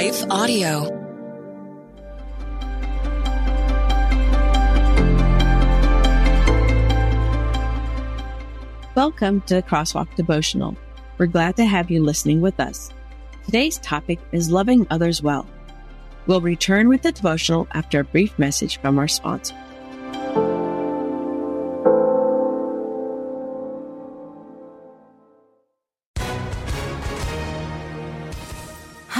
Life Audio. Welcome to Crosswalk Devotional. We're glad to have you listening with us. Today's topic is loving others well. We'll return with the devotional after a brief message from our sponsor.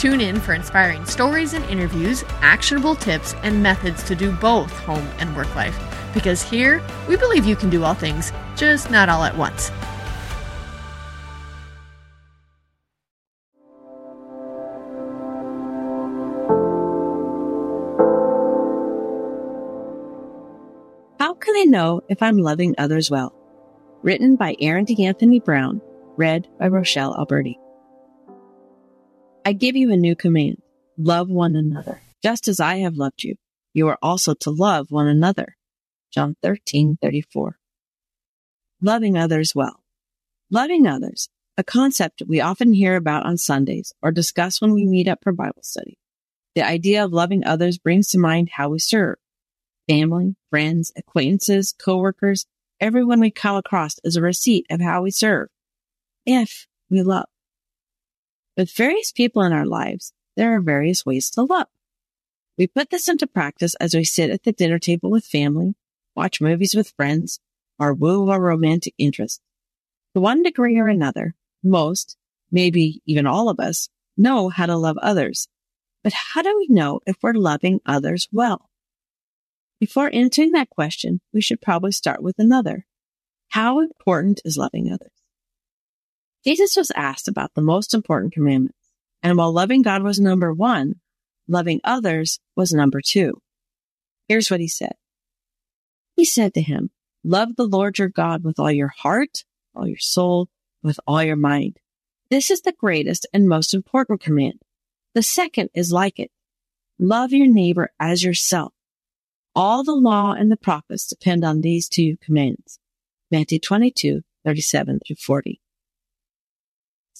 Tune in for inspiring stories and interviews, actionable tips, and methods to do both home and work life. Because here, we believe you can do all things, just not all at once. How can I know if I'm loving others well? Written by Aaron D'Anthony Brown, read by Rochelle Alberti. I give you a new command. Love one another. Just as I have loved you, you are also to love one another. John 13, 34. Loving others well. Loving others, a concept we often hear about on Sundays or discuss when we meet up for Bible study. The idea of loving others brings to mind how we serve. Family, friends, acquaintances, coworkers, everyone we come across is a receipt of how we serve. If we love. With various people in our lives, there are various ways to love. We put this into practice as we sit at the dinner table with family, watch movies with friends, or woo our romantic interest. To one degree or another, most, maybe even all of us, know how to love others. But how do we know if we're loving others well? Before answering that question, we should probably start with another. How important is loving others? Jesus was asked about the most important commandments. And while loving God was number one, loving others was number two. Here's what he said. He said to him, love the Lord your God with all your heart, all your soul, with all your mind. This is the greatest and most important command. The second is like it. Love your neighbor as yourself. All the law and the prophets depend on these two commands. Matthew 22, 37 through 40.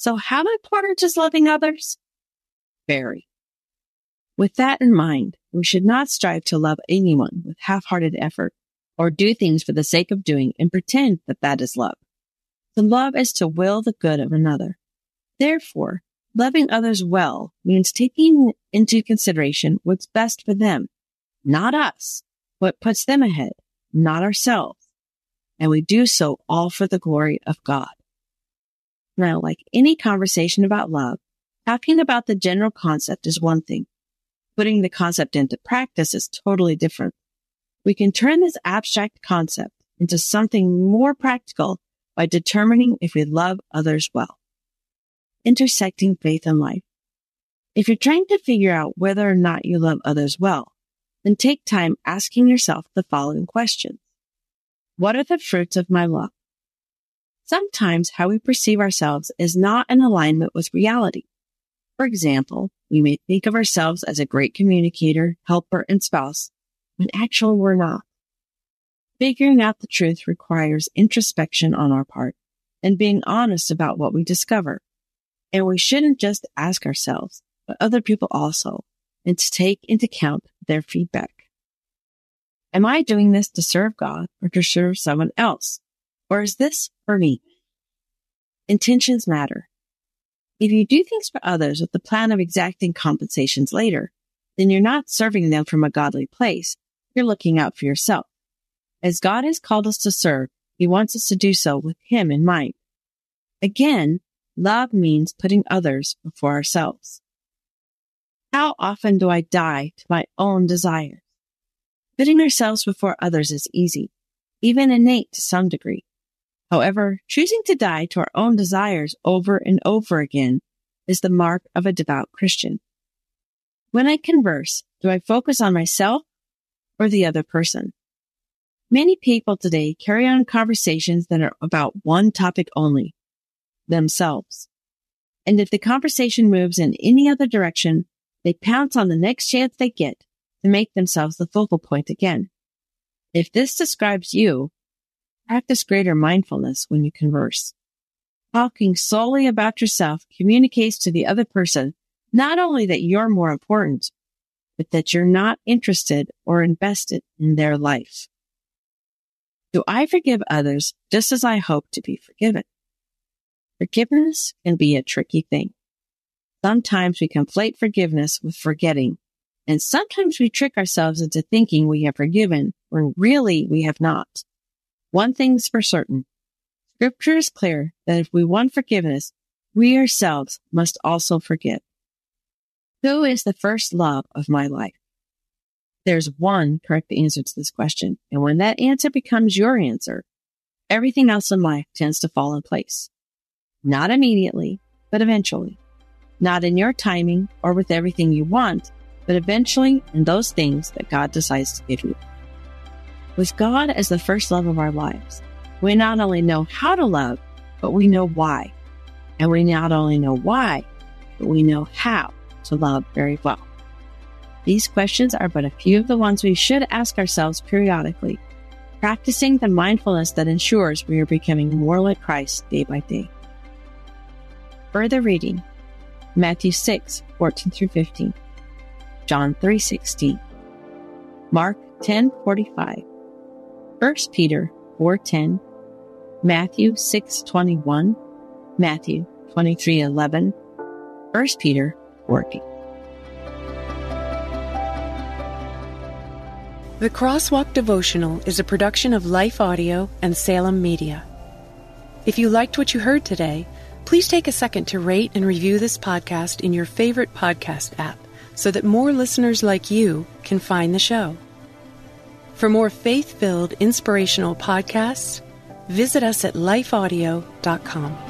So how important is loving others? Very. With that in mind, we should not strive to love anyone with half-hearted effort or do things for the sake of doing and pretend that that is love. To love is to will the good of another. Therefore, loving others well means taking into consideration what's best for them, not us, what puts them ahead, not ourselves. And we do so all for the glory of God. Now, like any conversation about love, talking about the general concept is one thing. Putting the concept into practice is totally different. We can turn this abstract concept into something more practical by determining if we love others well. Intersecting faith and life. If you're trying to figure out whether or not you love others well, then take time asking yourself the following questions. What are the fruits of my love? Sometimes how we perceive ourselves is not in alignment with reality. For example, we may think of ourselves as a great communicator, helper, and spouse, when actually we're not. Figuring out the truth requires introspection on our part and being honest about what we discover. And we shouldn't just ask ourselves, but other people also, and to take into account their feedback. Am I doing this to serve God or to serve someone else? Or is this for me? Intentions matter. If you do things for others with the plan of exacting compensations later, then you're not serving them from a godly place. You're looking out for yourself. As God has called us to serve, he wants us to do so with him in mind. Again, love means putting others before ourselves. How often do I die to my own desires? Putting ourselves before others is easy, even innate to some degree. However, choosing to die to our own desires over and over again is the mark of a devout Christian. When I converse, do I focus on myself or the other person? Many people today carry on conversations that are about one topic only, themselves. And if the conversation moves in any other direction, they pounce on the next chance they get to make themselves the focal point again. If this describes you, practice greater mindfulness when you converse. Talking solely about yourself communicates to the other person not only that you're more important, but that you're not interested or invested in their life. Do I forgive others just as I hope to be forgiven? Forgiveness can be a tricky thing. Sometimes we conflate forgiveness with forgetting, and sometimes we trick ourselves into thinking we have forgiven when really we have not. One thing's for certain. Scripture is clear that if we want forgiveness, we ourselves must also forgive. Who is the first love of my life? There's one correct answer to this question. And when that answer becomes your answer, everything else in life tends to fall in place. Not immediately, but eventually. Not in your timing or with everything you want, but eventually in those things that God decides to give you. With God as the first love of our lives, we not only know how to love, but we know why. And we not only know why, but we know how to love very well. These questions are but a few of the ones we should ask ourselves periodically, practicing the mindfulness that ensures we are becoming more like Christ day by day. Further reading Matthew 6, 14 through 15, John 3, 16, Mark 10, 45, 1 Peter 4:10, Matthew 6:21, Matthew 23, 11, 1 Peter working. The Crosswalk Devotional is a production of Life Audio and Salem Media. If you liked what you heard today, please take a second to rate and review this podcast in your favorite podcast app so that more listeners like you can find the show. For more faith filled, inspirational podcasts, visit us at lifeaudio.com.